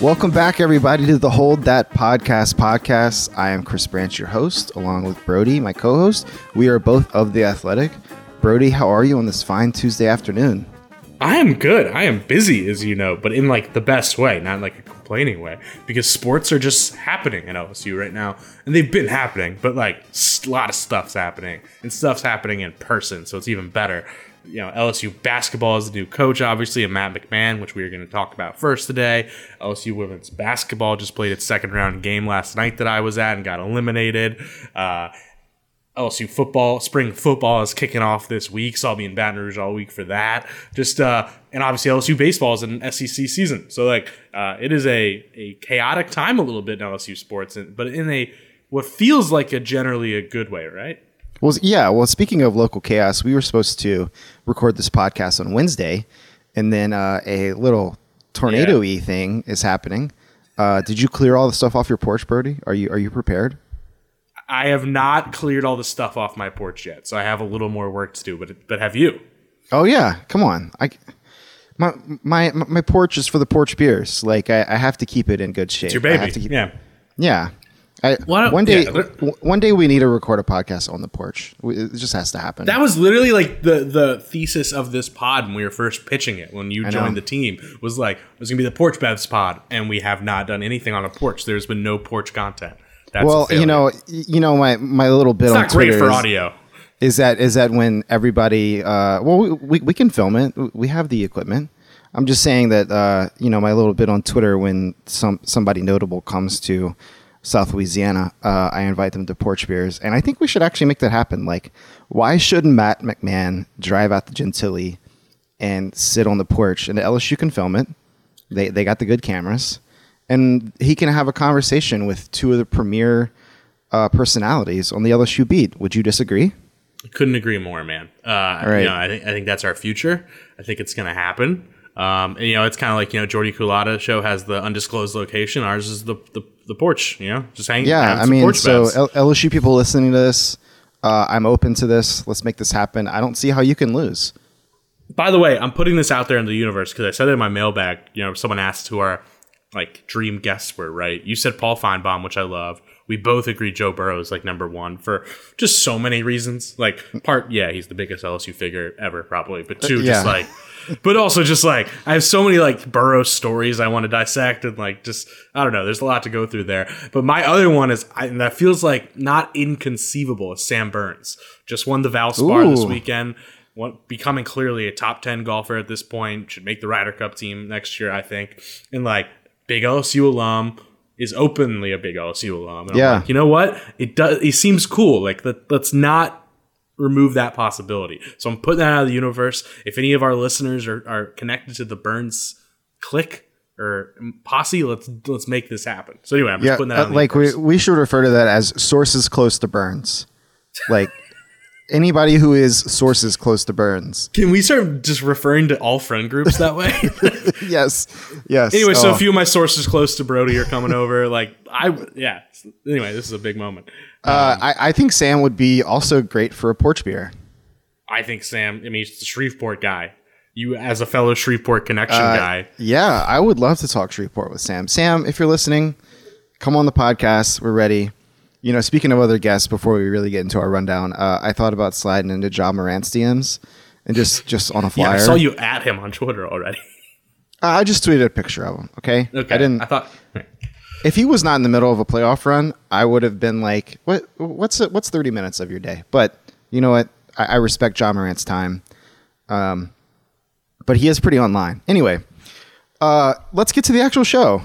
Welcome back, everybody, to the Hold That Podcast podcast. I am Chris Branch, your host, along with Brody, my co host. We are both of The Athletic. Brody, how are you on this fine Tuesday afternoon? I am good. I am busy, as you know, but in like the best way, not like a complaining way, because sports are just happening at LSU right now, and they've been happening, but like a lot of stuff's happening, and stuff's happening in person, so it's even better. You know, LSU basketball is the new coach, obviously, and Matt McMahon, which we are going to talk about first today. LSU women's basketball just played its second round game last night that I was at and got eliminated. Uh, LSU football, spring football is kicking off this week, so I'll be in Baton Rouge all week for that. Just uh, and obviously LSU baseball is an SEC season, so like uh, it is a a chaotic time a little bit in LSU sports, but in a what feels like a generally a good way, right? Well, yeah. Well, speaking of local chaos, we were supposed to record this podcast on Wednesday, and then uh, a little tornado-y Yeah. thing is happening. Uh, did you clear all the stuff off your porch, Brody? Are you are you prepared? I have not cleared all the stuff off my porch yet, so I have a little more work to do. But but have you? Oh yeah, come on. I my my my porch is for the porch beers. Like I, I have to keep it in good shape. It's your I baby. have to keep- yeah. yeah. I, one day, yeah, one day we need to record a podcast on the porch. We- It just has to happen. That was literally like the the thesis of this pod when we were first pitching it. When you know. joined the team, was like it was gonna be the porch bevs pod, and we have not done anything on a porch. There's been no porch content. That's well, you know, you know, my my little bit it's on not great Twitter for is, audio. is that is that when everybody, uh, well, we, we we can film it. We have the equipment. I'm just saying that uh, you know my little bit on Twitter when some somebody notable comes to South Louisiana, uh, I invite them to porch beers, and I think we should actually make that happen. Like, why shouldn't Matt McMahon drive out to Gentilly and sit on the porch, and the LSU can film it? They they got the good cameras, and he can have a conversation with two of the premier uh, personalities on the LSU beat. Would you disagree? Couldn't agree more, man. Uh, right. you know, I think I think that's our future. I think it's gonna happen. Um, and, you know, it's kind of like you know, Jordy Culotta show has the undisclosed location. Ours is the the, the porch. You know, just hang. Yeah, I mean, so. L- LSU people listening to this, uh, I'm open to this. Let's make this happen. I don't see how you can lose. By the way, I'm putting this out there in the universe because I said it in my mailbag. You know, someone asked who our like dream guests were. Right? You said Paul Finebaum, which I love. We both agree Joe Burrow is like number one for just so many reasons. Like part, yeah, he's the biggest LSU figure ever, probably. But two, yeah. just like, but also just like I have so many like Burrow stories I want to dissect and like just I don't know. There's a lot to go through there. But my other one is I, and that feels like not inconceivable. Is Sam Burns just won the Valspar this weekend one, becoming clearly a top 10 golfer at this point, should make the Ryder Cup team next year, I think. And like big LSU alum is openly a big LSU alum. Yeah. like, you know what? It does it seems cool. Like let, let's not remove that possibility. So I'm putting that out of the universe. If any of our listeners are, are connected to the Burns click or posse, let's let's make this happen. So anyway, I'm just putting that uh, like we universe. we should refer to that as sources close to Burns. Like anybody who is sources close to Burns. Can we start just referring to all friend groups that way? Yes, yes. Anyway, so Oh. a few of my sources close to Brody are coming over. Like I, yeah. Anyway, this is a big moment. Uh, I, I think Sam would be also great for a porch beer. I think Sam. I mean, he's the Shreveport guy. You, as a fellow Shreveport connection Uh, guy, Yeah, I would love to talk Shreveport with Sam. Sam, if you're listening, come on the podcast. We're ready. You know, speaking of other guests, before we really get into our rundown, uh, I thought about sliding into Ja Morant's DMs and just just on a yeah, flyer. I saw you at him on Twitter already. Uh, I just tweeted a picture of him. Okay, okay, I didn't. I thought. If he was not in the middle of a playoff run, I would have been like, "What? What's what's thirty minutes of your day?" But you know what? I, I respect Ja Morant's time, um, but he is pretty online. Anyway, uh, let's get to the actual show.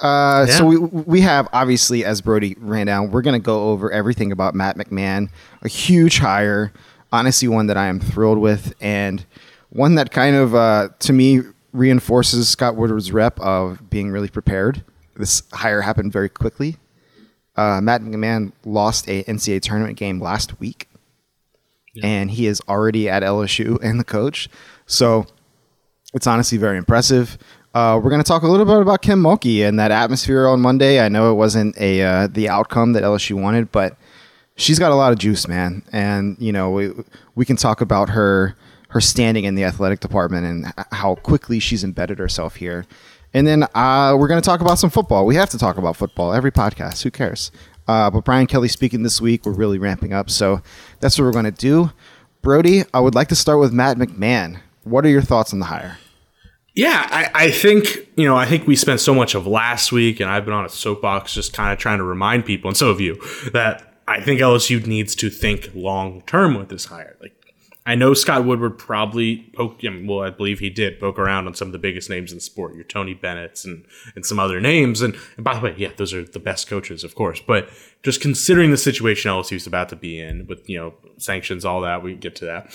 Uh, So we we have obviously, as Brody ran down, we're gonna go over everything about Matt McMahon, a huge hire, honestly one that I am thrilled with, and one that kind of uh, to me reinforces Scott Woodward's rep of being really prepared. This hire happened very quickly. Uh, Matt McMahon lost a NCAA tournament game last week, and he is already at LSU and the coach. So it's honestly very impressive. Uh, we're going to talk a little bit about Kim Mulkey and that atmosphere on Monday. I know it wasn't a uh, the outcome that LSU wanted, but she's got a lot of juice, man. And you know, we we can talk about her her standing in the athletic department and how quickly she's embedded herself here. And then uh, we're going to talk about some football. We have to talk about football every podcast. Who cares? Uh, but Brian Kelly speaking this week. We're really ramping up, so that's what we're going to do. Brody, I would like to start with Matt McMahon. What are your thoughts on the hire? Yeah, I, I think you know. I think we spent so much of last week, and I've been on a soapbox just kind of trying to remind people, and so have you, that I think LSU needs to think long term with this hire. Like, I know Scott Woodward probably poked. Mean, well, I believe he did poke around on some of the biggest names in the sport, your Tony Bennett's and and some other names. And, and by the way, yeah, those are the best coaches, of course. But just considering the situation LSU's about to be in with you know sanctions, all that, we can get to that.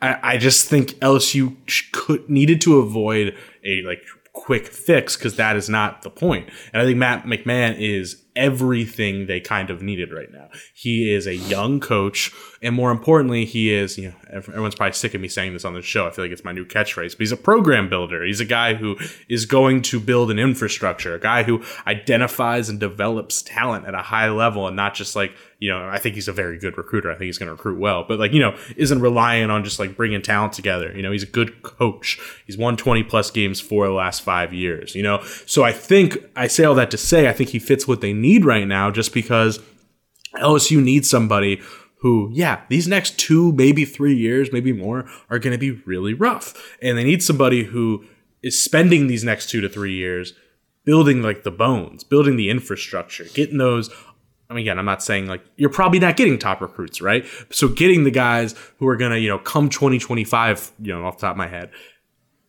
I, I just think LSU could needed to avoid a like quick fix because that is not the point. And I think Matt McMahon is everything they kind of needed right now. He is a young coach, and more importantly, he is you know everyone's probably sick of me saying this on the show. I feel like it's my new catchphrase, but he's a program builder. He's a guy who is going to build an infrastructure, a guy who identifies and develops talent at a high level, and not just like you know, I think he's a very good recruiter. I think he's going to recruit well, but like, you know, isn't relying on just like bringing talent together. You know, he's a good coach. He's won 20 plus games for the last five years, you know? So I think I say all that to say, I think he fits what they need right now just because LSU needs somebody who, yeah, these next two, maybe three years, maybe more are going to be really rough. And they need somebody who is spending these next two to three years building like the bones, building the infrastructure, getting those I mean, again, I'm not saying like you're probably not getting top recruits, right? So getting the guys who are gonna, you know, come 2025, you know, off the top of my head,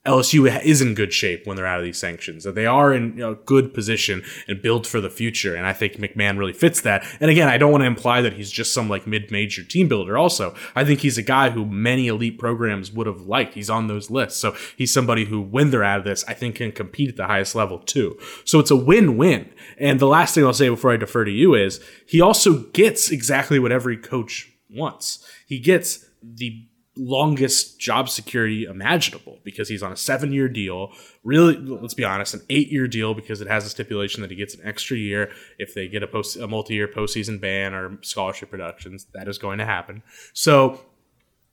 LSU is in good shape when they're out of these sanctions. That they are in know, good position and built for the future. And I think McMahon really fits that. And again, I don't want to imply that he's just some like mid-major team builder. Also, I think he's a guy who many elite programs would have liked. He's on those lists, so he's somebody who, when they're out of this, I think can compete at the highest level too. So it's a win-win. And the last thing I'll say before I defer to you is he also gets exactly what every coach wants. He gets the longest job security imaginable because he's on a seven year deal. Really, let's be honest, an eight year deal because it has a stipulation that he gets an extra year if they get a post a multi year postseason ban or scholarship reductions. That is going to happen. So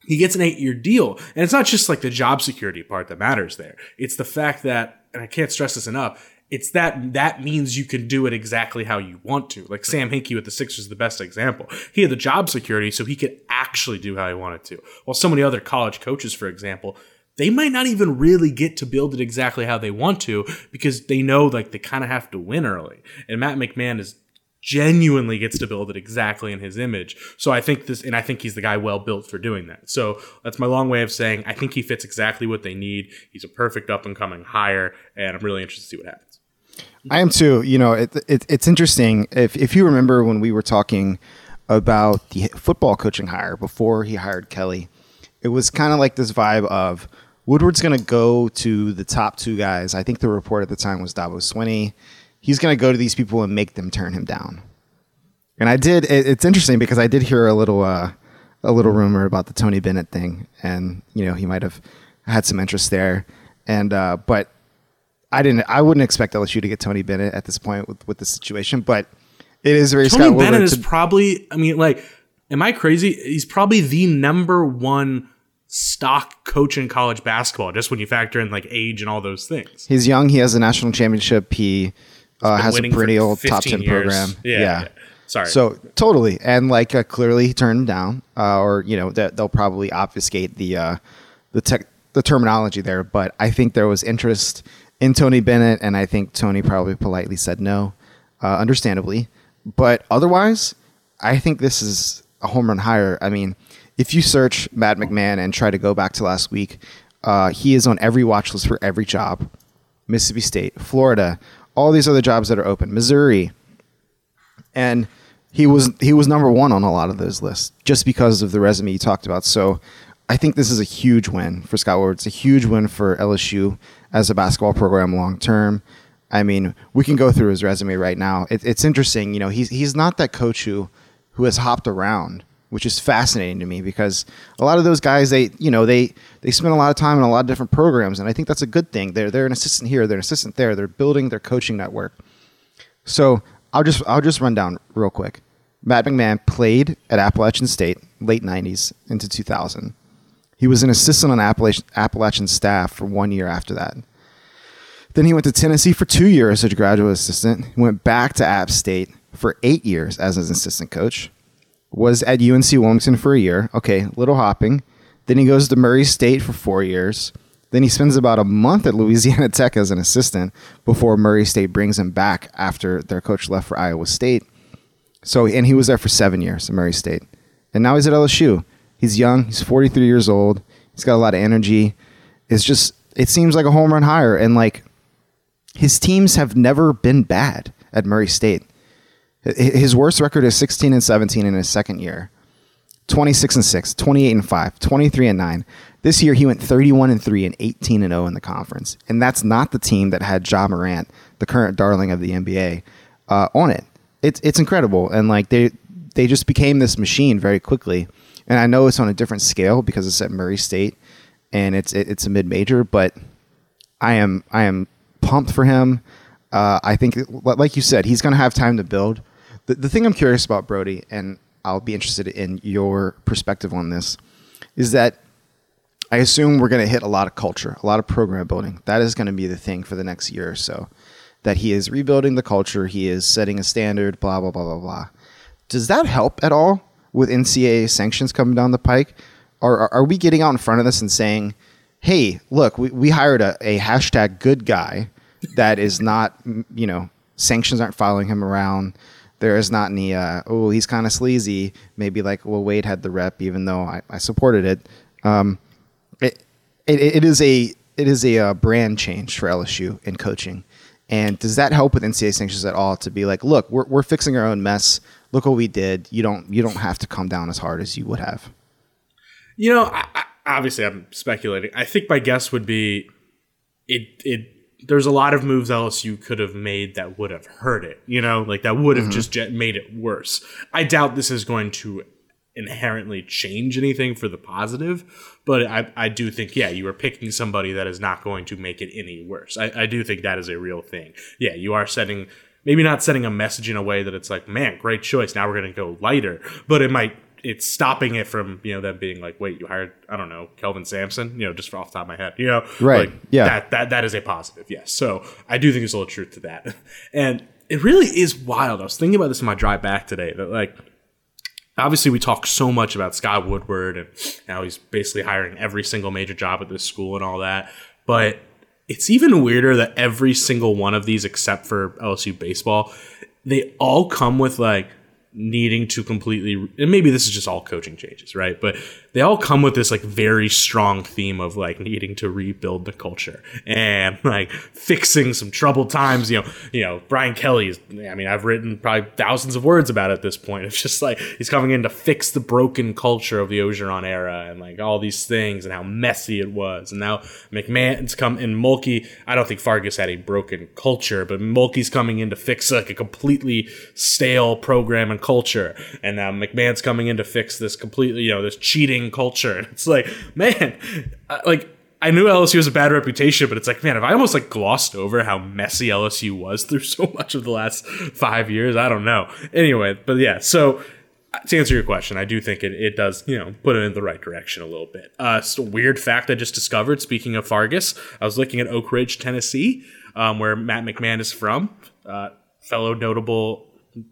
he gets an eight year deal. And it's not just like the job security part that matters there. It's the fact that, and I can't stress this enough, it's that that means you can do it exactly how you want to. Like Sam Hinkie with the Sixers is the best example. He had the job security so he could actually do how he wanted to. While so many other college coaches, for example, they might not even really get to build it exactly how they want to because they know like they kind of have to win early. And Matt McMahon is genuinely gets to build it exactly in his image. So I think this, and I think he's the guy well built for doing that. So that's my long way of saying I think he fits exactly what they need. He's a perfect up and coming hire, and I'm really interested to see what happens. I am too. You know, it, it, it's interesting. If, if you remember when we were talking about the football coaching hire before he hired Kelly, it was kind of like this vibe of Woodward's going to go to the top two guys. I think the report at the time was Dabo Swinney. He's going to go to these people and make them turn him down. And I did. It, it's interesting because I did hear a little uh, a little rumor about the Tony Bennett thing, and you know he might have had some interest there. And uh, but I didn't. I wouldn't expect LSU to get Tony Bennett at this point with, with the situation. But It is very Tony Scott Bennett is probably. I mean, like, am I crazy? He's probably the number one stock coach in college basketball. Just when you factor in like age and all those things. He's young. He has a national championship. He uh, has a perennial top ten years. program. Yeah, yeah. Sorry. So totally, and like uh, clearly he turned him down, uh, or you know that they'll probably obfuscate the uh, the tech the terminology there. But I think there was interest in Tony Bennett, and I think Tony probably politely said no, uh, understandably. But otherwise, I think this is a home run hire. I mean, if you search Matt McMahon and try to go back to last week, uh, he is on every watch list for every job. Mississippi State, Florida, all these other jobs that are open, Missouri, and he was he was number one on a lot of those lists just because of the resume you talked about. So I think this is a huge win for Scott Ward. It's a huge win for LSU as a basketball program long term. I mean, we can go through his resume right now. It, it's interesting, you know. He's he's not that coach who who has hopped around, which is fascinating to me because a lot of those guys they you know they they spend a lot of time in a lot of different programs, and I think that's a good thing. They're they're an assistant here, they're an assistant there, they're building their coaching network. So I'll just I'll just run down real quick. Matt McMahon played at Appalachian State late '90s into 2000. He was an assistant on Appalachian, Appalachian staff for one year after that. Then he went to Tennessee for two years as a graduate assistant. He went back to App State for eight years as an assistant coach. Was at UNC Wilmington for a year. Okay, little hopping. Then he goes to Murray State for four years. Then he spends about a month at Louisiana Tech as an assistant before Murray State brings him back after their coach left for Iowa State. So, and he was there for seven years at Murray State. And now he's at LSU. He's young. He's 43 years old. He's got a lot of energy. It's just, it seems like a home run hire. And like, his teams have never been bad at Murray State. His worst record is 16 and 17 in his second year. 26 and 6, 28 and 5, 23 and 9. This year he went 31 and 3 and 18 and 0 in the conference. And that's not the team that had Ja Morant, the current darling of the NBA, uh, on it. It's it's incredible and like they they just became this machine very quickly. And I know it's on a different scale because it's at Murray State and it's it, it's a mid-major, but I am I am pumped for him. Uh, I think, like you said, he's going to have time to build. The, the thing I'm curious about Brody, and I'll be interested in your perspective on this, is that I assume we're going to hit a lot of culture, a lot of program building. That is going to be the thing for the next year or so. That he is rebuilding the culture, he is setting a standard, blah blah blah blah blah. Does that help at all with NCAA sanctions coming down the pike? Are, are we getting out in front of this and saying, "Hey, look, we, we hired a, a hashtag good guy that is not, you know, sanctions aren't following him around." There is not any, uh, oh, he's kind of sleazy. Maybe like, well, Wade had the rep, even though I, I supported it. Um, it, it, it is a it is a uh, brand change for LSU in coaching. And does that help with NCAA sanctions at all? To be like, look, we're, we're fixing our own mess. Look what we did. You don't you don't have to come down as hard as you would have. You know, I, I, obviously, I'm speculating. I think my guess would be it. It there's a lot of moves LSU could have made that would have hurt it. You know, like that would have mm-hmm. just made it worse. I doubt this is going to inherently change anything for the positive, but I, I do think, yeah, you are picking somebody that is not going to make it any worse. I, I do think that is a real thing. Yeah, you are setting maybe not sending a message in a way that it's like, man, great choice. Now we're going to go lighter, but it might it's stopping it from you know them being like, wait, you hired I don't know Kelvin Sampson, you know, just off the top of my head, you know, Right. Like, Yeah. that that that is a positive, yes. So I do think there's a little truth to that, and it really is wild. I was thinking about this in my drive back today that like. Obviously, we talk so much about Scott Woodward and how he's basically hiring every single major job at this school and all that. But it's even weirder that every single one of these, except for LSU baseball, they all come with like needing to completely and maybe this is just all coaching changes right? But they all come with this like very strong theme of like needing to rebuild the culture and like fixing some troubled times you know you know brian kelly's i mean i've written probably thousands of words about it at this point. It's just like he's coming in to fix the broken culture of the orgeron era and like all these things and how messy it was. And now mcmahon's come in mulkey i don't think fargas had a broken culture but mulkey's coming in to fix like a completely stale program and culture. And now mcmahon's coming in to fix this completely you know this cheating culture it's like man like I knew LSU has a bad reputation, but it's like, man, if I almost like glossed over how messy LSU was through so much of the last five years, I don't know. Anyway, but yeah, so to answer your question, I do think it, it does, you know, put it in the right direction a little bit. Uh, so weird fact I just discovered, speaking of Fargas, I was looking at Oak Ridge, Tennessee, um, where Matt McMahon is from. Uh, fellow notable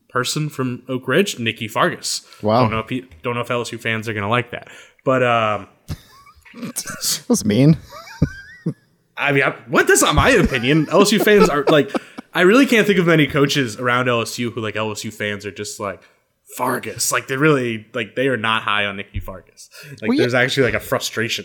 person from Oak Ridge, Nikki Fargas. Wow. Don't know if, he, don't know if LSU fans are going to like that. But, um, That was mean. I mean, I, what? That's not my opinion. LSU fans are like, I really can't think of many coaches around LSU who like LSU fans are just like Fargas. Like they really like they are not high on Nikki Fargas. Like Well, yeah. there's actually like a frustration.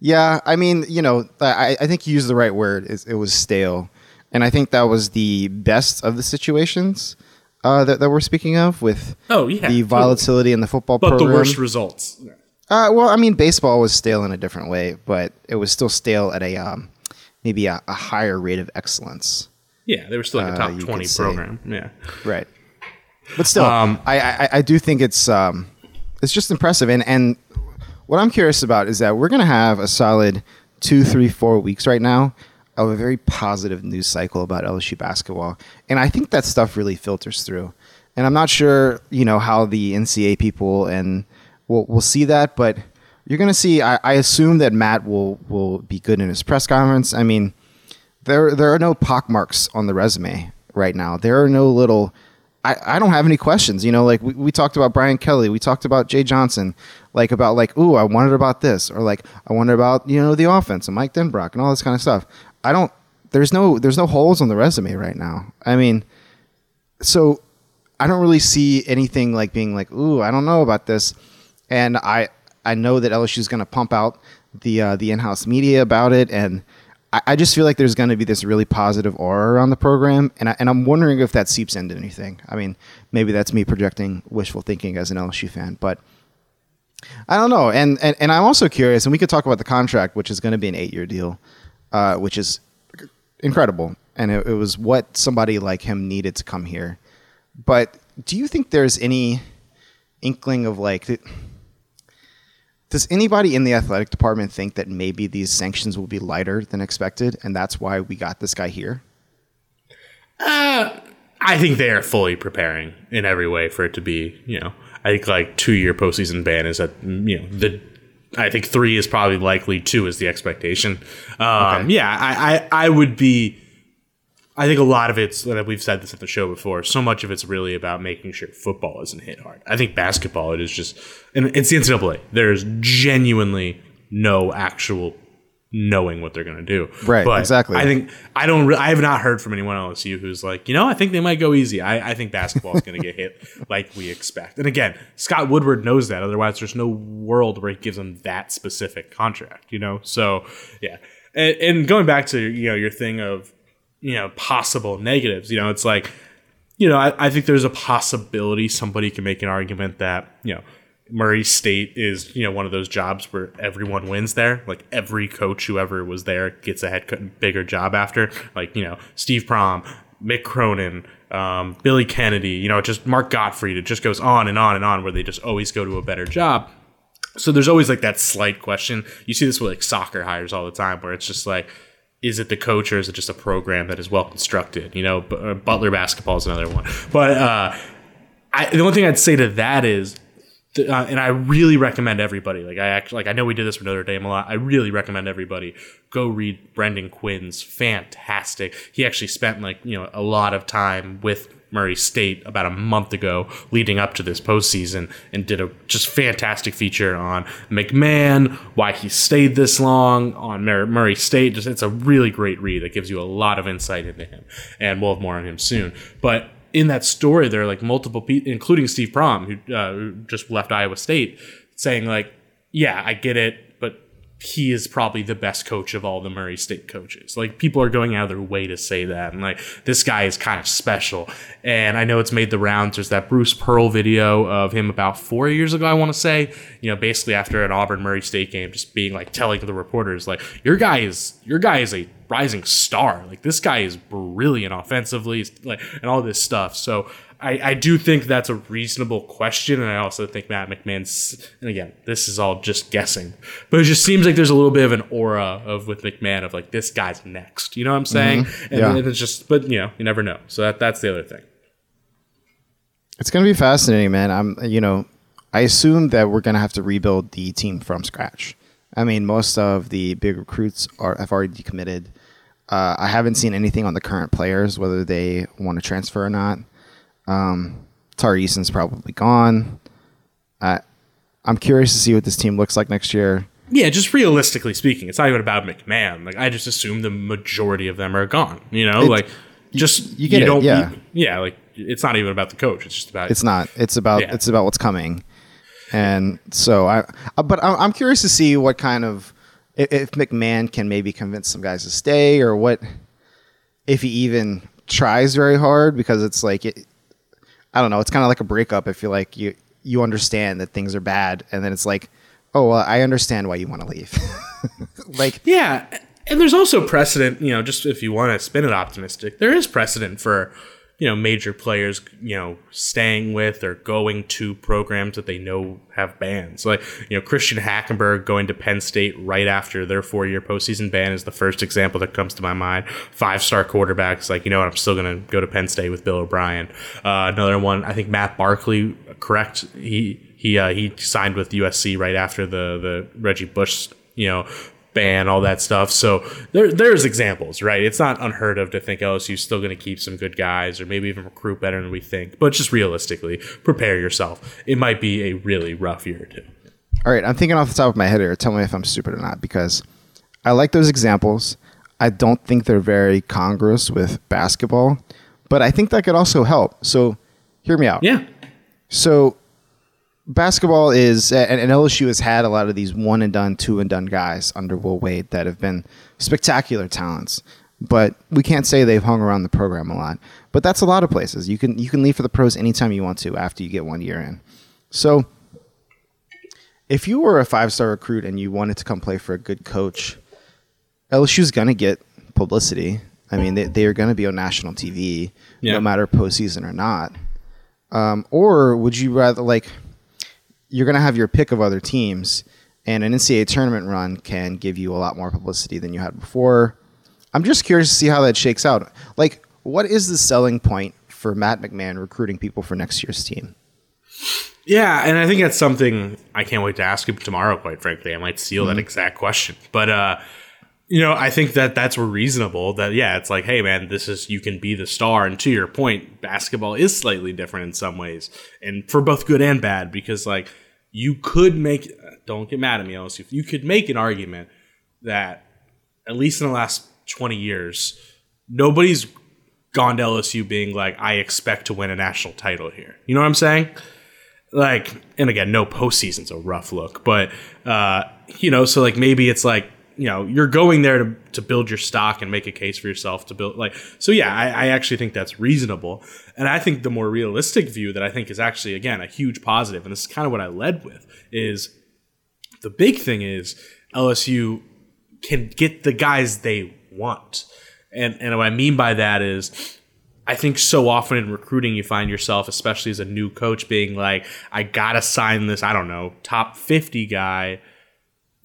Yeah, I mean, you know, I, I think you used the right word. It, it was stale, and I think that was the best of the situations uh, that, that we're speaking of with Oh, yeah, the totally. volatility in the football program. But program. the worst results. Uh, well, I mean, baseball was stale in a different way, but it was still stale at a um, maybe a, a higher rate of excellence. Yeah, they were still like a Uh, top could twenty say. program. Yeah. Right. But still, Um, I, I I do think it's um it's just impressive, and and what I'm curious about is that we're gonna have a solid two, three, four weeks right now of a very positive news cycle about LSU basketball, and I think that stuff really filters through. And I'm not sure, you know, how the NCAA people and we'll, we'll see that, but you're gonna see. I, I assume that Matt will will be good in his press conference. I mean, there there are no pockmarks on the resume right now. There are no little. I, I don't have any questions. You know, like we, we talked about Brian Kelly, we talked about Jay Johnson, like about like, ooh, I wondered about this, or like I wonder about you know the offense and Mike Denbrock and all this kind of stuff. I don't. There's no there's no holes on the resume right now. I mean, so I don't really see anything like being like, ooh, I don't know about this, and I I know that LSU is going to pump out the uh, the in house media about it, and I, I just feel like there's going to be this really positive aura around the program, and I, and I'm wondering if that seeps into anything. I mean, maybe that's me projecting wishful thinking as an LSU fan, but. I don't know, and, and and I'm also curious, and we could talk about the contract, which is going to be an eight year deal, uh, which is incredible, and it, it was what somebody like him needed to come here. But do you think there's any inkling of like, does anybody in the athletic department think that maybe these sanctions will be lighter than expected, and that's why we got this guy here? I think they are fully preparing in every way for it to be, you know, I think like two year postseason ban is at, you know, the, I think three is probably likely, two is the expectation. Um, Okay. Yeah, I, I, I would be, I think a lot of it's, and we've said this at the show before, so much of it's really about making sure football isn't hit hard. I think basketball, it is just, and it's the NCAA. There's genuinely no actual knowing what they're going to do. Right, But exactly. I think I don't. Re- I have not heard from anyone else you who's like, you know, I think they might go easy. I, I think basketball is going to get hit like we expect. And again, Scott Woodward knows that. Otherwise, there's no world where he gives them that specific contract. You know, so yeah. And, and going back to you know your thing of you know possible negatives. You know, it's like you know I, I think there's a possibility somebody can make an argument that you know. Murray State is, you know, one of those jobs where everyone wins there. Like every coach who ever was there gets a head bigger job after. Like you know, Steve Prohm, Mick Cronin, um, Billy Kennedy. You know, just Mark Gottfried. It just goes on and on and on where they just always go to a better job. So there's always like that slight question. You see this with like soccer hires all the time, where it's just like, is it the coach or is it just a program that is well constructed? You know, uh, Butler basketball is another one. But uh, I, the only thing I'd say to that is The, uh, and I really recommend everybody. Like I actually, like I know we did this for Notre Dame a lot. I really recommend everybody go read Brendan Quinn's fantastic. He actually spent like you know a lot of time with Murray State about a month ago, leading up to this postseason, and did a just fantastic feature on McMahon, why he stayed this long on Murray State. Just it's a really great read that gives you a lot of insight into him, and we'll have more on him soon. But in that story, there are like multiple people, including Steve Prohm, who, uh, who just left Iowa State, saying like, "Yeah, I get it he is probably the best coach of all the Murray State coaches. Like people are going out of their way to say that, and like this guy is kind of special. And I know it's made the rounds. There's that Bruce Pearl video of him about four years ago. I want to say, you know, basically after an Auburn Murray State game, just being like telling the reporters like, your guy is your guy is a rising star. Like this guy is brilliant offensively, like and all this stuff. So I, I do think that's a reasonable question, and I also think Matt McMahon's. And again, this is all just guessing, but it just seems like there's a little bit of an aura of with McMahon of like this guy's next. You know what I'm saying? Mm-hmm. And, yeah. and it's just, but you know, you never know. So that that's the other thing. It's gonna be fascinating, man. I'm, you know, I assume that we're gonna have to rebuild the team from scratch. I mean, most of the big recruits are have already decommitted. Uh, I haven't seen anything on the current players, whether they want to transfer or not. Um, Tari Eason's probably gone. I, I'm curious to see what this team looks like next year. Yeah, just realistically speaking, it's not even about McMahon. Like I just assume the majority of them are gone. You know, like just you get you it, yeah. You, yeah, like it's not even about the coach. It's just about It's not. It's about Yeah. it's about what's coming. And so I, uh, but I'm curious to see what kind of if, if McMahon can maybe convince some guys to stay or what if he even tries very hard because it's like it, I don't know. It's kind of like a breakup. I feel like you you understand that things are bad, and then it's like, oh well, I understand why you want to leave. like Yeah, and there's also precedent. You know, just if you want to spin it optimistic, there is precedent for you know major players you know staying with or going to programs that they know have bans. Like you know Christian Hackenberg going to Penn State right after their four year postseason ban is the first example that comes to my mind. Five star quarterbacks like you know what I'm still gonna go to Penn State with Bill O'Brien. Uh, another one I think Matt Barkley correct he he uh, he signed with USC right after the the Reggie Bush you know ban, all that stuff. So there, there's examples, right? It's not unheard of to think oh, LSU's still going to keep some good guys or maybe even recruit better than we think. But just realistically, prepare yourself. It might be a really rough year or two. All right, I'm thinking off the top of my head here. Tell me if I'm stupid or not, because I like those examples. I don't think they're very congruous with basketball, but I think that could also help. So, hear me out. Yeah. So, basketball is, and, and LSU has had a lot of these one and done, two and done guys under Will Wade that have been spectacular talents. But we can't say they've hung around the program a lot. But that's a lot of places. You can you can leave for the pros anytime you want to after you get one year in. So if you were a five star recruit and you wanted to come play for a good coach, LSU's gonna get publicity. I mean, they, they are going to be on national TV, Yeah. no matter postseason or not. Um, or would you rather like you're going to have your pick of other teams, and an NCAA tournament run can give you a lot more publicity than you had before. I'm just curious to see how that shakes out. Like, what is the selling point for Matt McMahon recruiting people for next year's team? Yeah, and I think that's something I can't wait to ask him tomorrow. Quite frankly, I might steal that exact question. But uh, you know, I think that that's reasonable. That yeah, it's like, hey, man, this is you can be the star. And to your point, basketball is slightly different in some ways, and for both good and bad. Because like, you could make don't get mad at me, LSU. You could make an argument that at least in the last twenty years, nobody's gone to LSU being like, I expect to win a national title here. You know what I'm saying? like and again no postseason's a rough look but uh you know so like maybe it's like you know you're going there to, to build your stock and make a case for yourself to build like so yeah I, I actually think that's reasonable. And i think the more realistic view that i think is actually again a huge positive and this is kind of what i led with is the big thing is lsu can get the guys they want. And and what i mean by that is I think so often in recruiting, you find yourself, especially as a new coach, being like, I gotta sign this, I don't know, top 50 guy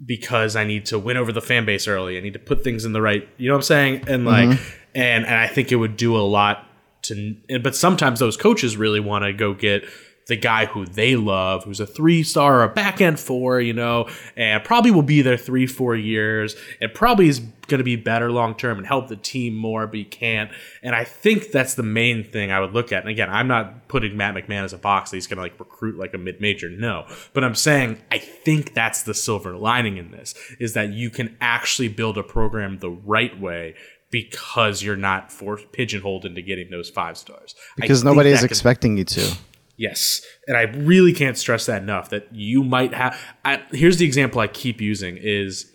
because I need to win over the fan base early. I need to put things in the right, you know what I'm saying? And like, mm-hmm. and, and I think it would do a lot to, but sometimes those coaches really want to go get the guy who they love, who's a three star or a back end four, you know, and probably will be there three, four years, and probably is going to be better long term and help the team more, but he can't. And I think that's the main thing I would look at. And again, I'm not putting Matt McMahon as a box that he's going to like recruit like a mid major. No, but I'm saying I think that's the silver lining in this is that you can actually build a program the right way because you're not forced pigeonholed into getting those five stars. Because nobody is expecting you to. Yes, and I really can't stress that enough. That you might have. I, here's the example I keep using: is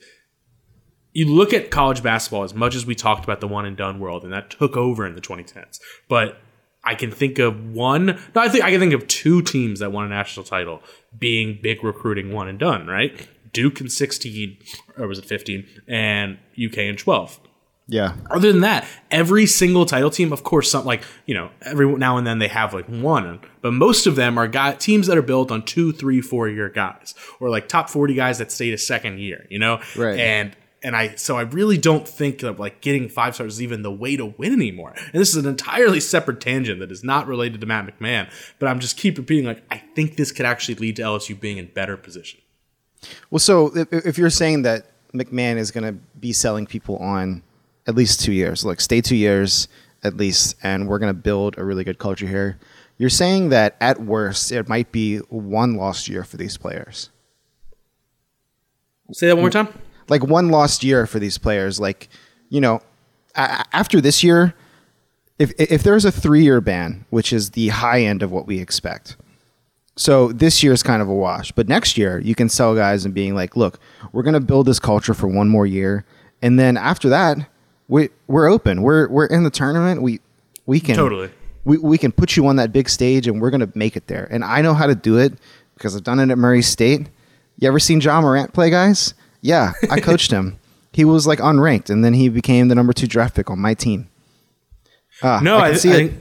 you look at college basketball as much as we talked about the one and done world, and that took over in the 2010s. But I can think of one. No, I think I can think of two teams that won a national title being big recruiting one and done. Right, Duke in 16, or was it 15, and UK in 12. Yeah. Other than that, every single title team, of course, some like you know, every now and then they have like one, but most of them are guy, teams that are built on two, three, four year guys, or like top forty guys that stayed a second year. You know, Right. And and I so I really don't think of like getting five stars is even the way to win anymore. And this is an entirely separate tangent that is not related to Matt McMahon, but I'm just keep repeating like I think this could actually lead to LSU being in better position. Well, so if, if you're saying that McMahon is going to be selling people on at least two years, look, stay two years at least, and we're going to build a really good culture here. You're saying that at worst, it might be one lost year for these players. Say that one more time. Like one lost year for these players. Like, you know, after this year, if if there's a three year ban, which is the high end of what we expect, so this year is kind of a wash. But next year, you can sell guys and being like, look, we're going to build this culture for one more year, and then after that, we we're open. We're we're in the tournament. We we can Totally. we we can put you on that big stage, and we're going to make it there. And I know how to do it because I've done it at Murray State. You ever seen Ja Morant play, guys? Yeah, I coached him. He was like unranked, and then he became the number two draft pick on my team. Ah, No, I, I see it. think,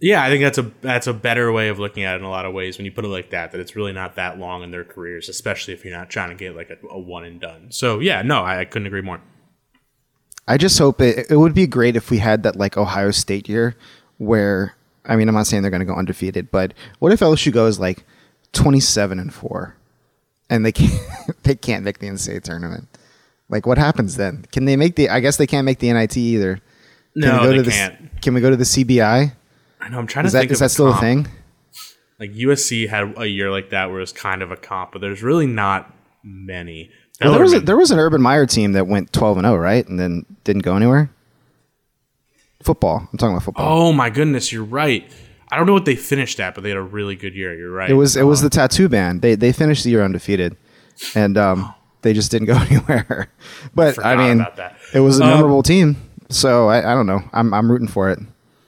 yeah, I think that's a that's a better way of looking at it in a lot of ways when you put it like that. That it's really not that long in their careers, especially if you're not trying to get like a, a one and done. So yeah, no, I, I couldn't agree more. I just hope it. It would be great if we had that like Ohio State year, where I mean, I'm not saying they're going to go undefeated, but what if LSU goes like 27 and four, and they can't they can't make the NCAA tournament? Like, what happens then? Can they make the? I guess they can't make the NIT either. Can No, we go they to the, can't. Can we go to the CBI? I know I'm trying Is to that think is of that still a thing? Like USC had a year like that where it was kind of a comp, but there's really not many. Well, there was a, there was an Urban Meyer team that went 12 and 0, right, and then didn't go anywhere. Football. I'm talking about football. oh my goodness, you're right. I don't know what they finished at, but they had a really good year. You're right. It was it was the tattoo band. They they finished the year undefeated, and um, they just didn't go anywhere. But I Forgot mean, about that. it was a Um, memorable team. So I, I don't know. I'm I'm rooting for it.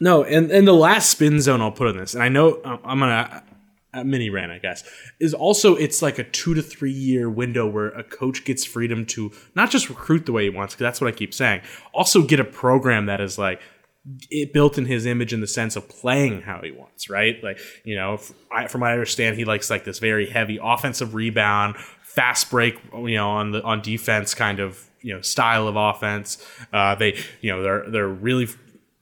No, and and the last spin zone I'll put in this, and I know um, I'm gonna mini rant, I guess, is also it's like a two to three year window where a coach gets freedom to not just recruit the way he wants, because that's what I keep saying, also get a program that is like it built in his image in the sense of playing how he wants, right? Like you know, I, from what I understand, he likes like this very heavy offensive rebound, fast break, you know, on the on defense kind of you know style of offense. Uh, they you know they're they're really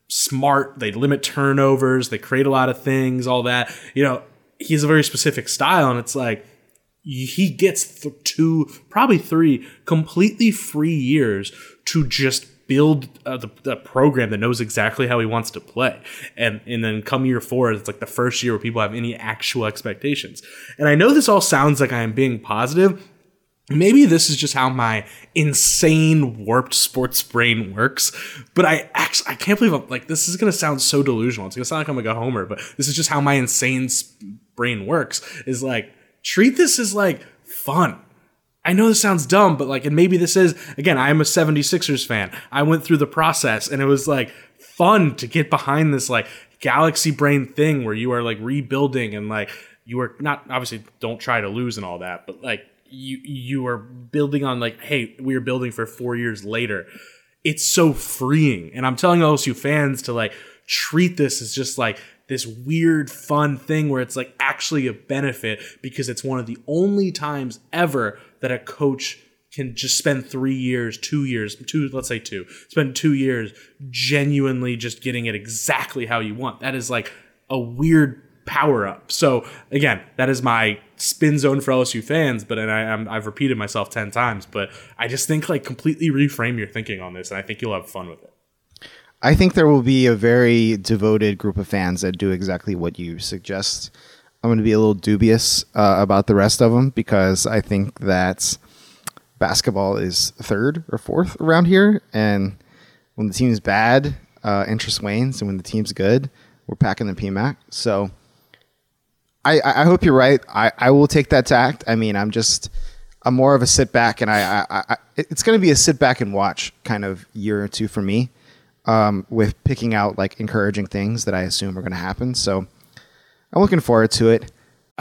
smart. They limit turnovers. They create a lot of things. All that. You know, he's a very specific style, and it's like he gets th- two, probably three, completely free years to just build uh, the, the program that knows exactly how he wants to play. And and then come year four, it's like the first year where people have any actual expectations. And I know this all sounds like I am being positive. Maybe this is just how my insane warped sports brain works, but I actually I can't believe I'm like this is gonna sound so delusional. It's gonna sound like I'm like a homer, but this is just how my insane s- brain works. Is like treat this as like fun. I know this sounds dumb, but like, and maybe this is again. I am a 76ers fan. I went through the process, and it was like fun to get behind this like galaxy brain thing where you are like rebuilding and like you are not obviously don't try to lose and all that, but like you you are building on like hey we are building for four years later. It's so freeing, and I'm telling LSU fans to like treat this as just like this weird fun thing where it's like actually a benefit because it's one of the only times ever that a coach can just spend three years, two years, two, let's say two, spend two years genuinely just getting it exactly how you want. That is like a weird power up. So again, that is my spin zone for LSU fans. But and I, I've repeated myself ten times. But I just think like completely reframe your thinking on this, and I think you'll have fun with it. I think there will be a very devoted group of fans that do exactly what you suggest. I'm going to be a little dubious uh, about the rest of them because I think that basketball is third or fourth around here, and when the team's bad, uh, interest wanes, and when the team's good, we're packing the PMAC. So I, I hope you're right. I, I will take that tact. I mean, I'm just I'm more of a sit back, and I, I, I it's going to be a sit back and watch kind of year or two for me um, with picking out like encouraging things that I assume are going to happen. So I'm looking forward to it.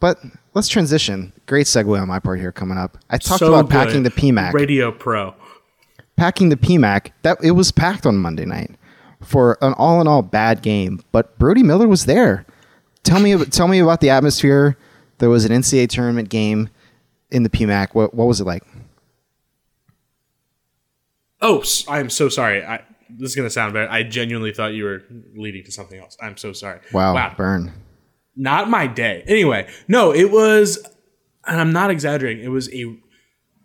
But let's transition. Great segue on my part here coming up. I talked So about good. packing the PMAC. Radio Pro. packing the PMAC. That it was packed on Monday night for an all in all bad game. But Brody Miller was there. Tell me tell me about the atmosphere. There was an NCAA tournament game in the PMAC. What what was it like? Oh, I'm so sorry. I, this is gonna sound bad. I genuinely thought you were leading to something else. I'm so sorry. Wow, Wow, burn. Not my day. Anyway, no, it was, and I'm not exaggerating. It was a.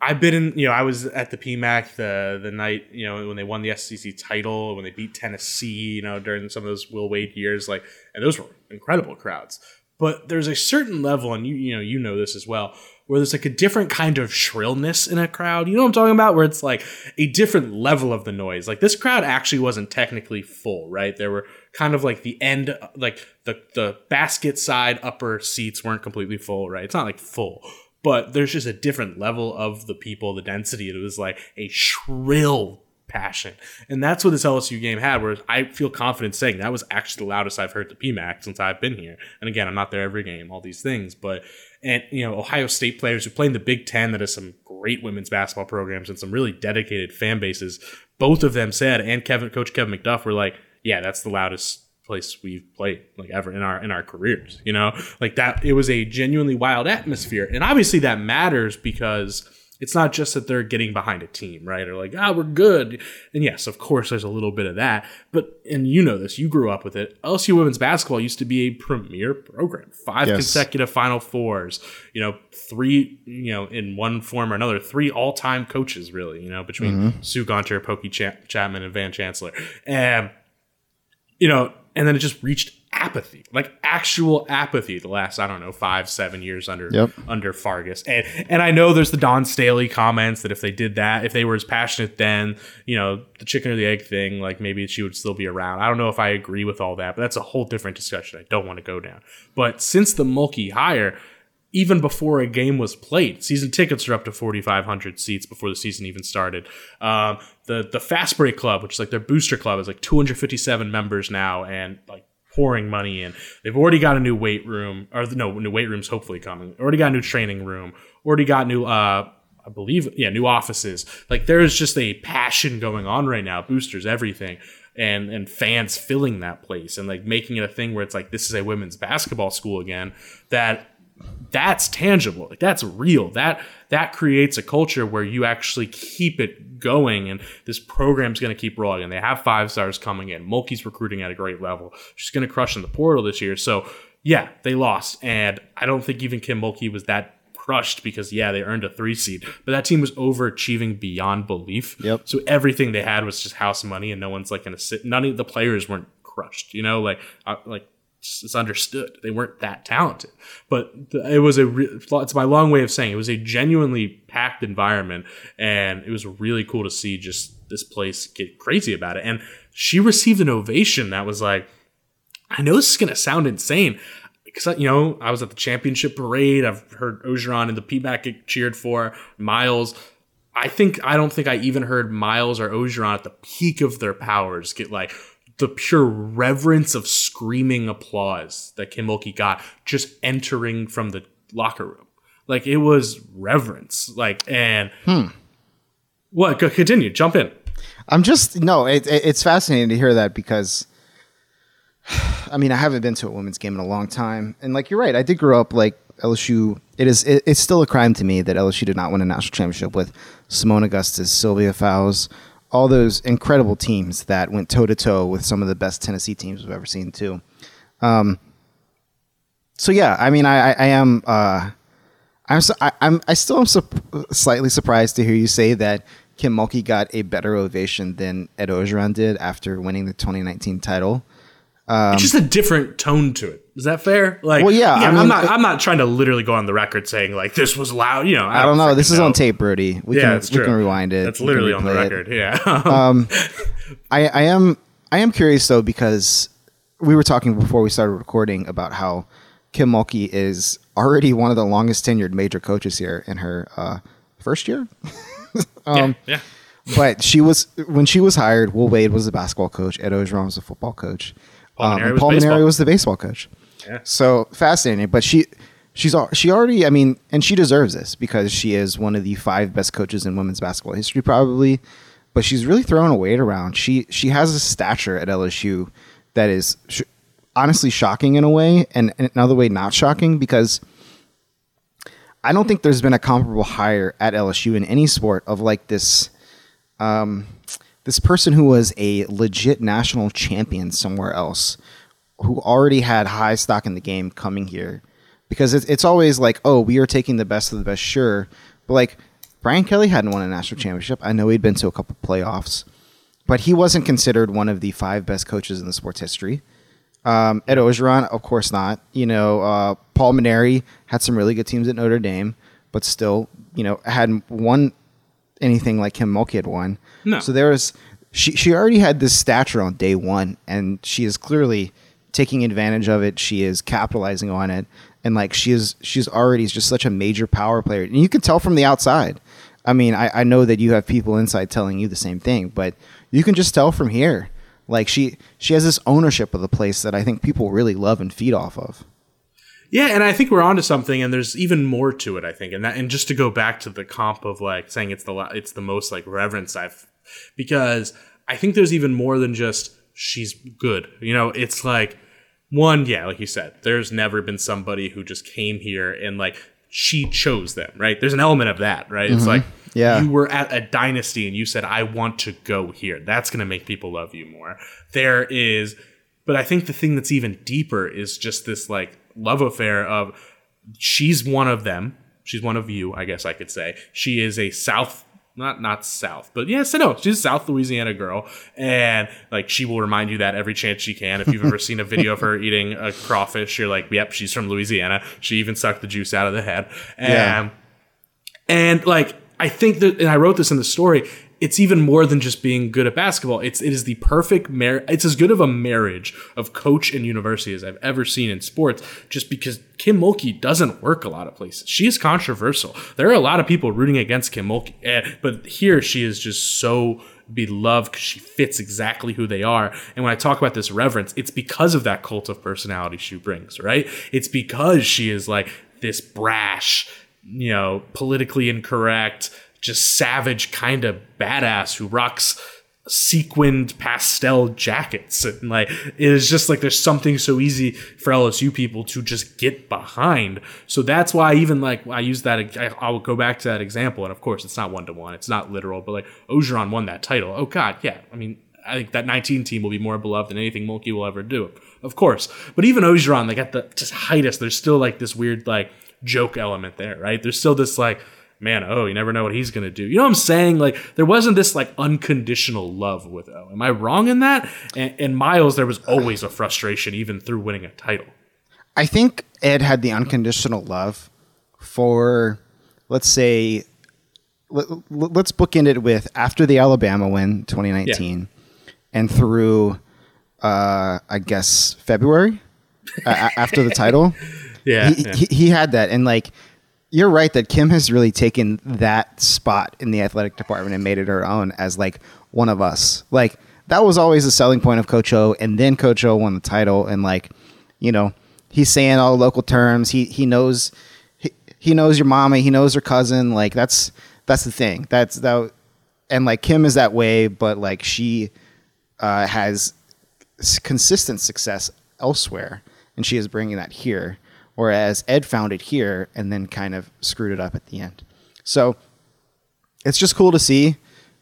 I've been in, you know, I was at the PMAC the the night, you know, when they won the SEC title, when they beat Tennessee, you know, during some of those Will Wade years, like, and those were incredible crowds. But there's a certain level, and you you know you know this as well, where there's like a different kind of shrillness in a crowd. You know what I'm talking about? Where it's like a different level of the noise. Like this crowd actually wasn't technically full, right? There were kind of like the end, like the the basket side upper seats weren't completely full, right? It's not like full, but there's just a different level of the people, the density. It was like a shrill passion. And that's what this LSU game had, where I feel confident saying that was actually the loudest I've heard the PMAC since I've been here. And again, I'm not there every game, all these things, but and you know, Ohio State players who play in the Big Ten that has some great women's basketball programs and some really dedicated fan bases, both of them said, and Kevin Coach Kevin McGuff were like, Yeah, that's the loudest place we've played like ever in our in our careers. You know? Like that it was a genuinely wild atmosphere. And obviously that matters because it's not just that they're getting behind a team, right? Or like, ah, we're good. And yes, of course, there's a little bit of that. But, and you know this, you grew up with it. LSU women's basketball used to be a premier program. Five Yes. consecutive Final Fours, you know, three, you know, in one form or another, three all time coaches, really, you know, between Sue Gunter, Pokey Cha- Chapman, and Van Chancellor. And, you know, and then it just reached apathy, like actual apathy the last, I don't know, five, seven years under Yep. under Fargas. And and I know there's the Dawn Staley comments that if they did that, if they were as passionate then, you know, the chicken or the egg thing, like maybe she would still be around. I don't know if I agree with all that, but that's a whole different discussion I don't want to go down. But since the Mulkey hire, even before a game was played. Season tickets are up to 4,500 seats before the season even started. Um, the the Fast Break Club, which is like their booster club, is like 257 members now and like pouring money in. They've already got a new weight room, or no, new weight rooms hopefully coming. Already got a new training room. Already got new. Uh, I believe, yeah, new offices. Like there is just a passion going on right now. Boosters, everything and and fans filling that place and like making it a thing where it's like this is a women's basketball school again that that's tangible. Like that's real. That that creates a culture where you actually keep it going and this program's going to keep rolling and they have five stars coming in. Mulkey's recruiting at a great level. She's going to crush in the portal this year. So yeah they lost and i don't think even kim mulkey was that crushed because yeah they earned a three seed. But that team was overachieving beyond belief. Yep. so everything they had was just house money and no one's like going to sit none of the players weren't crushed you know? Like uh, like it's understood. They weren't that talented. But it was a re- it's my long way of saying it was a genuinely packed environment and it was really cool to see just this place get crazy about it. And she received an ovation that was like i know this is going to sound insane because you know i was at the championship parade. I've heard orgeron and the PMAC get cheered for miles. I think I don't think I even heard Miles or Orgeron at the peak of their powers get like the pure reverence of screaming applause that Kim Mulkey got just entering from the locker room. Like it was reverence. Like and Hmm. what? Go continue. Jump in. I'm just no. It, it, it's fascinating to hear that because, I mean, I haven't been to a women's game in a long time, and like you're right, I did grow up like LSU. It is. It, it's still a crime to me that LSU did not win a national championship with Seimone Augustus, Sylvia Fowles, all those incredible teams that went toe to toe with some of the best Tennessee teams we've ever seen too. Um, so yeah, I mean, I, I, I am. Uh, I'm. su- I, I'm. I still am sup- slightly surprised to hear you say that Kim Mulkey got a better ovation than Ed Orgeron did after winning the 2019 title. it's just a different tone to it. Is that fair? Like, Um, Well, yeah, I I am mean, not. I'm not trying to literally go on the record saying like this was loud. You know, I don't know. This is on tape, Brody. We yeah, can it's we can rewind it. That's literally on the replay it. record. Yeah. Um, I, I am I am curious though because we were talking before we started recording about how Kim Mulkey is already one of the longest tenured major coaches here in her uh, first year. yeah. Yeah. but she was when she was hired. Will Wade was the basketball coach. Ed Orgeron was the football coach. Paul Um, Mainieri was. Was the baseball coach. So fascinating. But she she's she already. I mean, and she deserves this because she is one of the five best coaches in women's basketball history, probably. But she's really throwing a weight around. She she has a stature at LSU that is sh- honestly shocking in a way, and another way not shocking because. I don't think there's been a comparable hire at LSU in any sport of like this um, this person who was a legit national champion somewhere else, who already had high stock in the game coming here, because it's, it's always like, oh, we are taking the best of the best, sure, but like Brian Kelly hadn't won a national championship. I know he'd been to a couple playoffs, but he wasn't considered one of the five best coaches in the sport's history. Um, Ed Orgeron, of course not. You know, uh, Paul Mainieri had some really good teams at Notre Dame, but still, you know, hadn't won anything like Kim Mulkey had won. No. So there was she she already had this stature on day one, and she is clearly taking advantage of it. She is capitalizing on it, and like she is she's already just such a major power player, and you can tell from the outside. I mean, I, I know that you have people inside telling you the same thing, but you can just tell from here. Like she she has this ownership of the place that I think people really love and feed off of. Yeah, and I think we're onto something, and there's even more to it. I think, and that, and just to go back to the comp of like saying it's the it's the most like reverence I've, because I think there's even more than just she's good. You know, it's like one, yeah, like you said, there's never been somebody who just came here and like she chose them, right? There's an element of that, right? It's mm-hmm. like Yeah. you were at a dynasty and you said, I want to go here. That's going to make people love you more. There is, but I think the thing that's even deeper is just this like love affair of she's one of them. She's one of you, I guess I could say. She is a South, not not South, but yes, I know she's a South Louisiana girl, and like she will remind you that every chance she can. If you've ever seen a video of her eating a crawfish, you're like, yep, she's from Louisiana. She even sucked the juice out of the head, and Yeah. and like I think that, and I wrote this in the story. It's even more than just being good at basketball. It's it is the perfect mar. It's as good of a marriage of coach and university as I've ever seen in sports. Just because Kim Mulkey doesn't work a lot of places. She is controversial. There are a lot of people rooting against Kim Mulkey, eh, but here she is just so beloved because she fits exactly who they are. And when I talk about this reverence, it's because of that cult of personality she brings. Right? It's because she is like this brash you know, politically incorrect, just savage kind of badass who rocks sequined pastel jackets. And like, it is just like there's something so easy for LSU people to just get behind. So that's why even like I use that, I, will go back to that example. And of course, it's not one to one, it's not literal, but like Orgeron won that title. Oh, God, yeah. I mean, I think that 19 team will be more beloved than anything Mulkey will ever do. Of course. But even Orgeron, like at the just hiatus, there's still like this weird like joke element there, right? There's still this like man, oh, you never know what he's gonna do. You know what I'm saying? Like there wasn't this like unconditional love with O. Am I wrong in that? And, and Miles, there was always a frustration even through winning a title. I think Ed had the unconditional love for, let's say, let, us bookend it with after the Alabama win 2019 yeah. and through, uh, I guess, February uh, after the title. Yeah he, yeah. He, he had that. And like, you're right that Kim has really taken that spot in the athletic department and made it her own as like one of us. Like, that was always the selling point of Coach O. And then Coach O won the title. And like, you know, he's saying all the local terms. He he knows he, he knows your mama. He knows her cousin. Like that's that's the thing. That's that. And like Kim is that way, but like she uh, has consistent success elsewhere, and she is bringing that here. Whereas Ed found it here and then kind of screwed it up at the end. So it's just cool to see.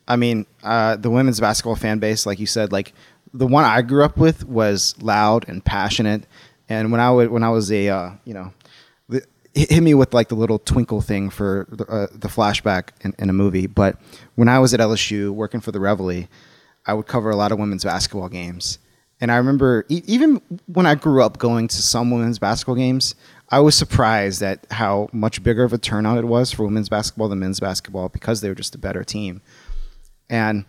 I mean, uh, the women's basketball fan base, like you said, like the one I grew up with was loud and passionate and when I would when I was a uh, you know, the, hit me with like the little twinkle thing for the, uh, the flashback in, in, a movie. But when I was at LSU working for the Reveille, I would cover a lot of women's basketball games. And I remember e- even when I grew up going to some women's basketball games, I was surprised at how much bigger of a turnout it was for women's basketball than men's basketball because they were just a better team. And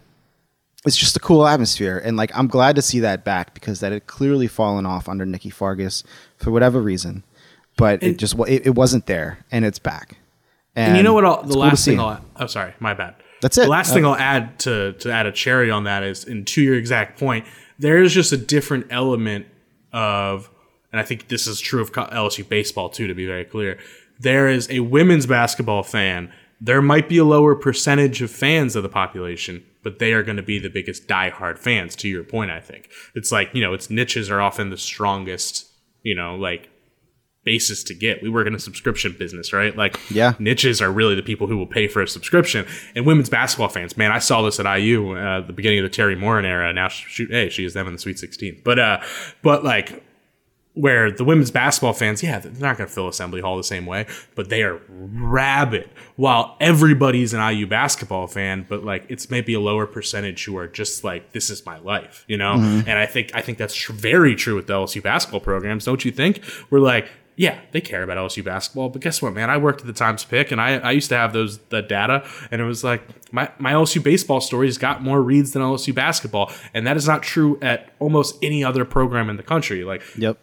it's just a cool atmosphere. And like i'm glad to see that back because that had clearly fallen off under nikki fargas for whatever reason. But and, it just it, it, wasn't there and it's back. And, and you know what I'll, the cool last thing i'll oh sorry my bad. That's it. the last uh, thing i'll add to to add a cherry on that is and to your exact point there is just a different element of and i think this is true of lsu baseball too to be very clear there is a women's basketball fan there might be a lower percentage of fans of the population but they are going to be the biggest diehard fans. To your point, I think it's like you know, its niches are often the strongest. You know, like basis to get. We work in a subscription business, right? Like, yeah, niches are really the people who will pay for a subscription. And women's basketball fans, man, I saw this at IU uh, the beginning of the Teri Moren era. Now, shoot, hey, she is them in the Sweet 16. But, uh, but like where the women's basketball fans, yeah, they're not going to fill Assembly Hall the same way, but they are rabid. While everybody's an IU basketball fan, but like it's maybe a lower percentage who are just like, this is my life, you know. Mm-hmm. And I think I think that's very true with the LSU basketball programs, don't you think? We're like, yeah, they care about LSU basketball, but guess what, man? I worked at the Times Pick, and I, I used to have those the data, and it was like my, my LSU baseball stories got more reads than LSU basketball, and that is not true at almost any other program in the country. Like, yep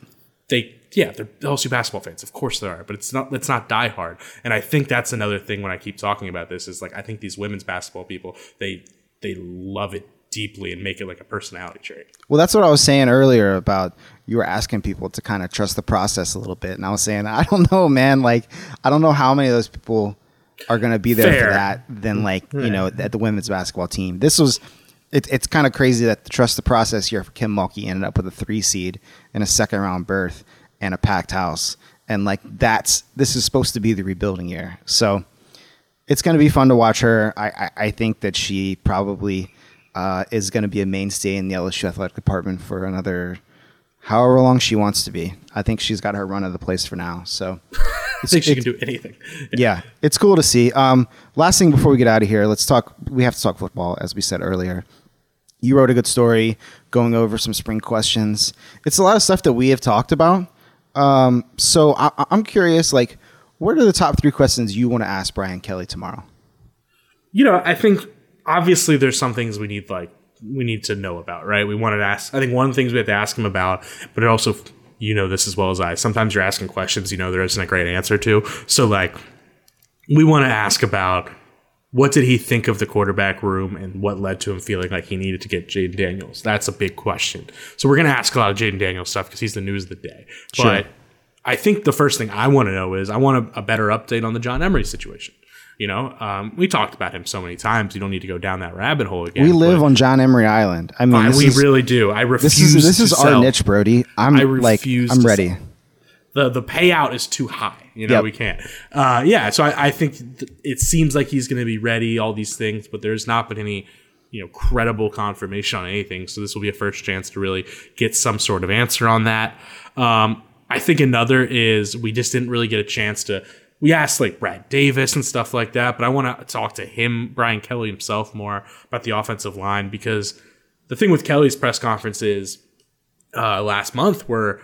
they yeah, they're LSU basketball fans. Of course they are, but it's not it's not die hard. And I think that's another thing when I keep talking about this is like I think these women's basketball people, they they love it deeply and make it like a personality trait. Well, that's what I was saying earlier about you were asking people to kind of trust the process a little bit. And I was saying, I don't know, man, like I don't know how many of those people are going to be there Fair. for that than like, you know, at the women's basketball team. This was it, it's kind of crazy that the trust the process here for Kim Mulkey ended up with a three seed and a second round berth and a packed house. And like that's this is supposed to be the rebuilding year. So it's going to be fun to watch her. I, I, I think that she probably uh, is going to be a mainstay in the LSU athletic department for another however long she wants to be. I think she's got her run of the place for now. So I think she can do anything. Yeah. it's cool to see. Um, last thing before we get out of here, let's talk. We have to talk football, as we said earlier. You wrote a good story going over some spring questions. It's a lot of stuff that we have talked about. Um, so I, I'm curious, like, what are the top three questions you want to ask Brian Kelly tomorrow? You know, I think obviously there's some things we need like we need to know about, right? We wanted to ask. I think one of the things we have to ask him about, but it also, you know, this as well as I. Sometimes you're asking questions, you know, there isn't a great answer to. So like, we want to ask about what did he think of the quarterback room and what led to him feeling like he needed to get Jayden Daniels? That's a big question. So we're going to ask a lot of Jayden Daniels stuff because he's the news of the day. Sure. But I think the first thing I want to know is I want a, a better update on the John Emery situation. You know, um, we talked about him so many times. You don't need to go down that rabbit hole again. We live on John Emery Island. I mean, we is, really do. I refuse. This is this is our niche, Brody. I'm I like, I'm ready. Sell. The the payout is too high. You know, yep. we can't. Uh, yeah, so I, I think th- it seems like he's going to be ready, all these things, but there's not been any, you know, credible confirmation on anything. So this will be a first chance to really get some sort of answer on that. Um, I think another is we just didn't really get a chance to we asked like Brad Davis and stuff like that, but I want to talk to him, Brian Kelly himself, more about the offensive line because the thing with Kelly's press conferences uh, last month where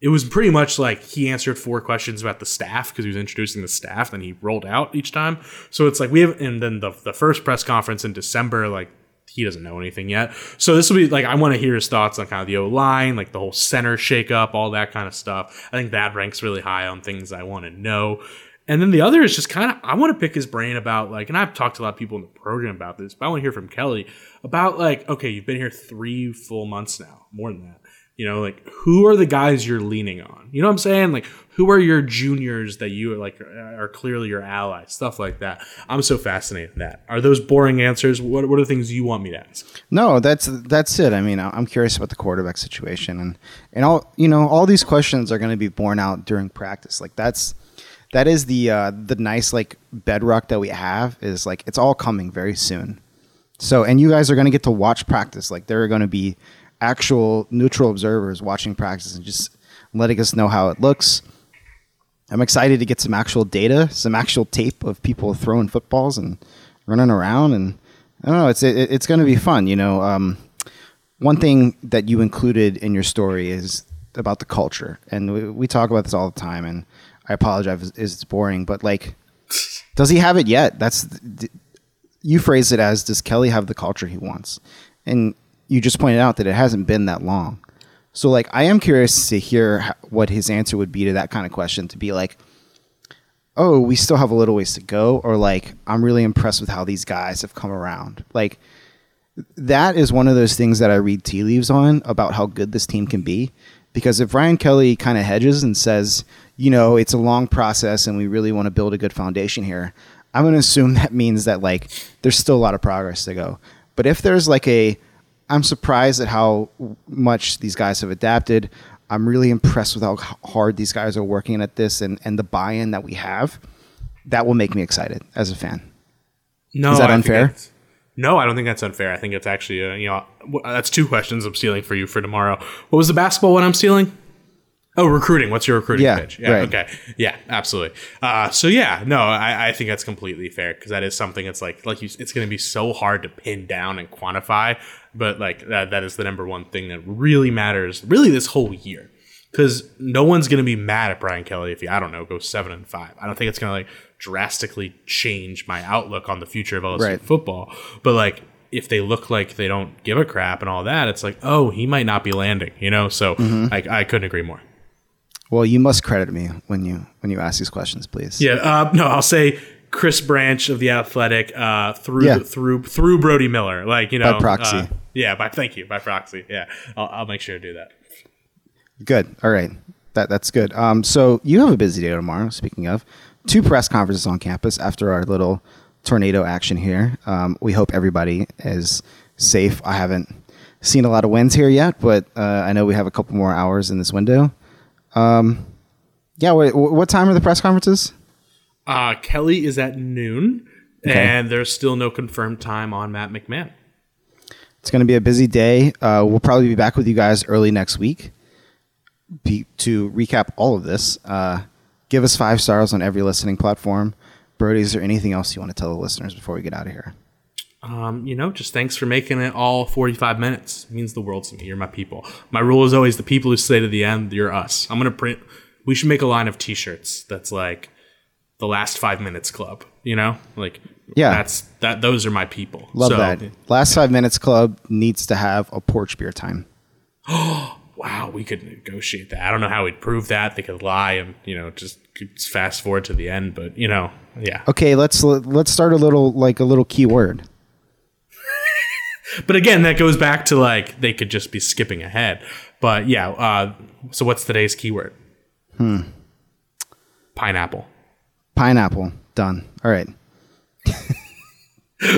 it was pretty much like he answered four questions about the staff because he was introducing the staff, then he rolled out each time. So it's like we have, and then the the first press conference in December, like he doesn't know anything yet. So this will be like I want to hear his thoughts on kind of the O line, like the whole center shakeup, all that kind of stuff. I think that ranks really high on things I want to know. And then the other is just kind of I want to pick his brain about like, and I've talked to a lot of people in the program about this, but I want to hear from Kelly about like, okay, you've been here three full months now, more than that. You know, like who are the guys you're leaning on? You know what I'm saying? Like who are your juniors that you are like are clearly your allies, stuff like that. I'm so fascinated in that. Are those boring answers? What what are the things you want me to ask? No, that's that's it. I mean, I'm curious about the quarterback situation, and and all you know, all these questions are going to be borne out during practice. Like that's that is the uh, the nice like bedrock that we have is like it's all coming very soon. So, and you guys are going to get to watch practice. Like there are going to be actual neutral observers watching practice and just letting us know how it looks. I'm excited to get some actual data, some actual tape of people throwing footballs and running around, and I don't know. It's it, it's going to be fun. You know, um, one thing that you included in your story is about the culture, and we, we talk about this all the time. And I apologize if it's boring, but like, does he have it yet? That's you phrase it as, does Kelly have the culture he wants? And you just pointed out that it hasn't been that long. So like I am curious to hear what his answer would be to that kind of question to be like oh, we still have a little ways to go or like I'm really impressed with how these guys have come around. Like that is one of those things that I read tea leaves on about how good this team can be because if Ryan Kelly kind of hedges and says, you know, it's a long process and we really want to build a good foundation here, I'm going to assume that means that like there's still a lot of progress to go. But if there's like a I'm surprised at how much these guys have adapted. I'm really impressed with how hard these guys are working at this and, and the buy in that we have. That will make me excited as a fan. No, is that I unfair? No, I don't think that's unfair. I think it's actually, uh, you know, that's two questions I'm stealing for you for tomorrow. What was the basketball one I'm stealing? Oh, recruiting. What's your recruiting yeah, pitch? Yeah. Right. Okay. Yeah. Absolutely. Uh, so yeah, no, I, I think that's completely fair because that is something. It's like like you, it's going to be so hard to pin down and quantify, but like that that is the number one thing that really matters. Really, this whole year, because no one's going to be mad at Brian Kelly if he I don't know go seven and five. I don't think it's going to like drastically change my outlook on the future of LSU Right. football. But like if they look like they don't give a crap and all that, it's like oh he might not be landing. You know. So I, I couldn't agree more. Well, you must credit me when you when you ask these questions, please. Yeah, uh, no, I'll say Chris Branch of the Athletic uh, through Yeah. through through Brody Miller, like you know, by proxy. uh, yeah, by thank you by proxy. Yeah, I'll, I'll make sure to do that. Good. All right. That that's good. Um, so you have a busy day tomorrow. Speaking of, two press conferences on campus after our little tornado action here. Um, we hope everybody is safe. I haven't seen a lot of winds here yet, but uh, I know we have a couple more hours in this window. Um, yeah. What, what time are the press conferences? Uh, Kelly is at noon, Okay. and there's still no confirmed time on Matt McMahon. It's going to be a busy day. Uh, we'll probably be back with you guys early next week be, to recap all of this. Uh, give us five stars on every listening platform. Brody, is there anything else you want to tell the listeners before we get out of here? Um, you know, just thanks for making it all 45 minutes. It means the world to me. You're my people. My rule is always the people who stay to the end, you're us. I'm going to print, we should make a line of t shirts that's like the last five minutes club, you know? Like, Yeah. that's that, those are my people. Love So, that. Last Five Minutes Club needs to have a porch beer time. Wow, we could negotiate that. I don't know how we'd prove that. They could lie and, you know, just fast forward to the end, but, you know, yeah. Okay, let's let's start a little like a little keyword. But again, that goes back to like they could just be skipping ahead. But yeah, uh, so what's today's keyword? Hmm. Pineapple. Pineapple. Done. All right.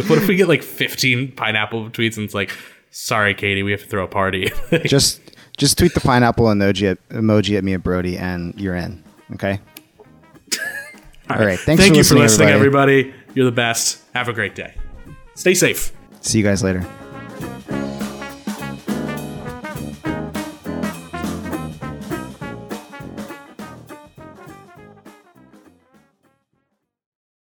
What if we get like 15 pineapple tweets and it's like, sorry, Katie, we have to throw a party? Just just tweet the pineapple emoji at, emoji at me and Brody, and you're in. Okay. All right. Thanks Thank for you for listening, listening, everybody. everybody. You're the best. Have a great day. Stay safe. See you guys later.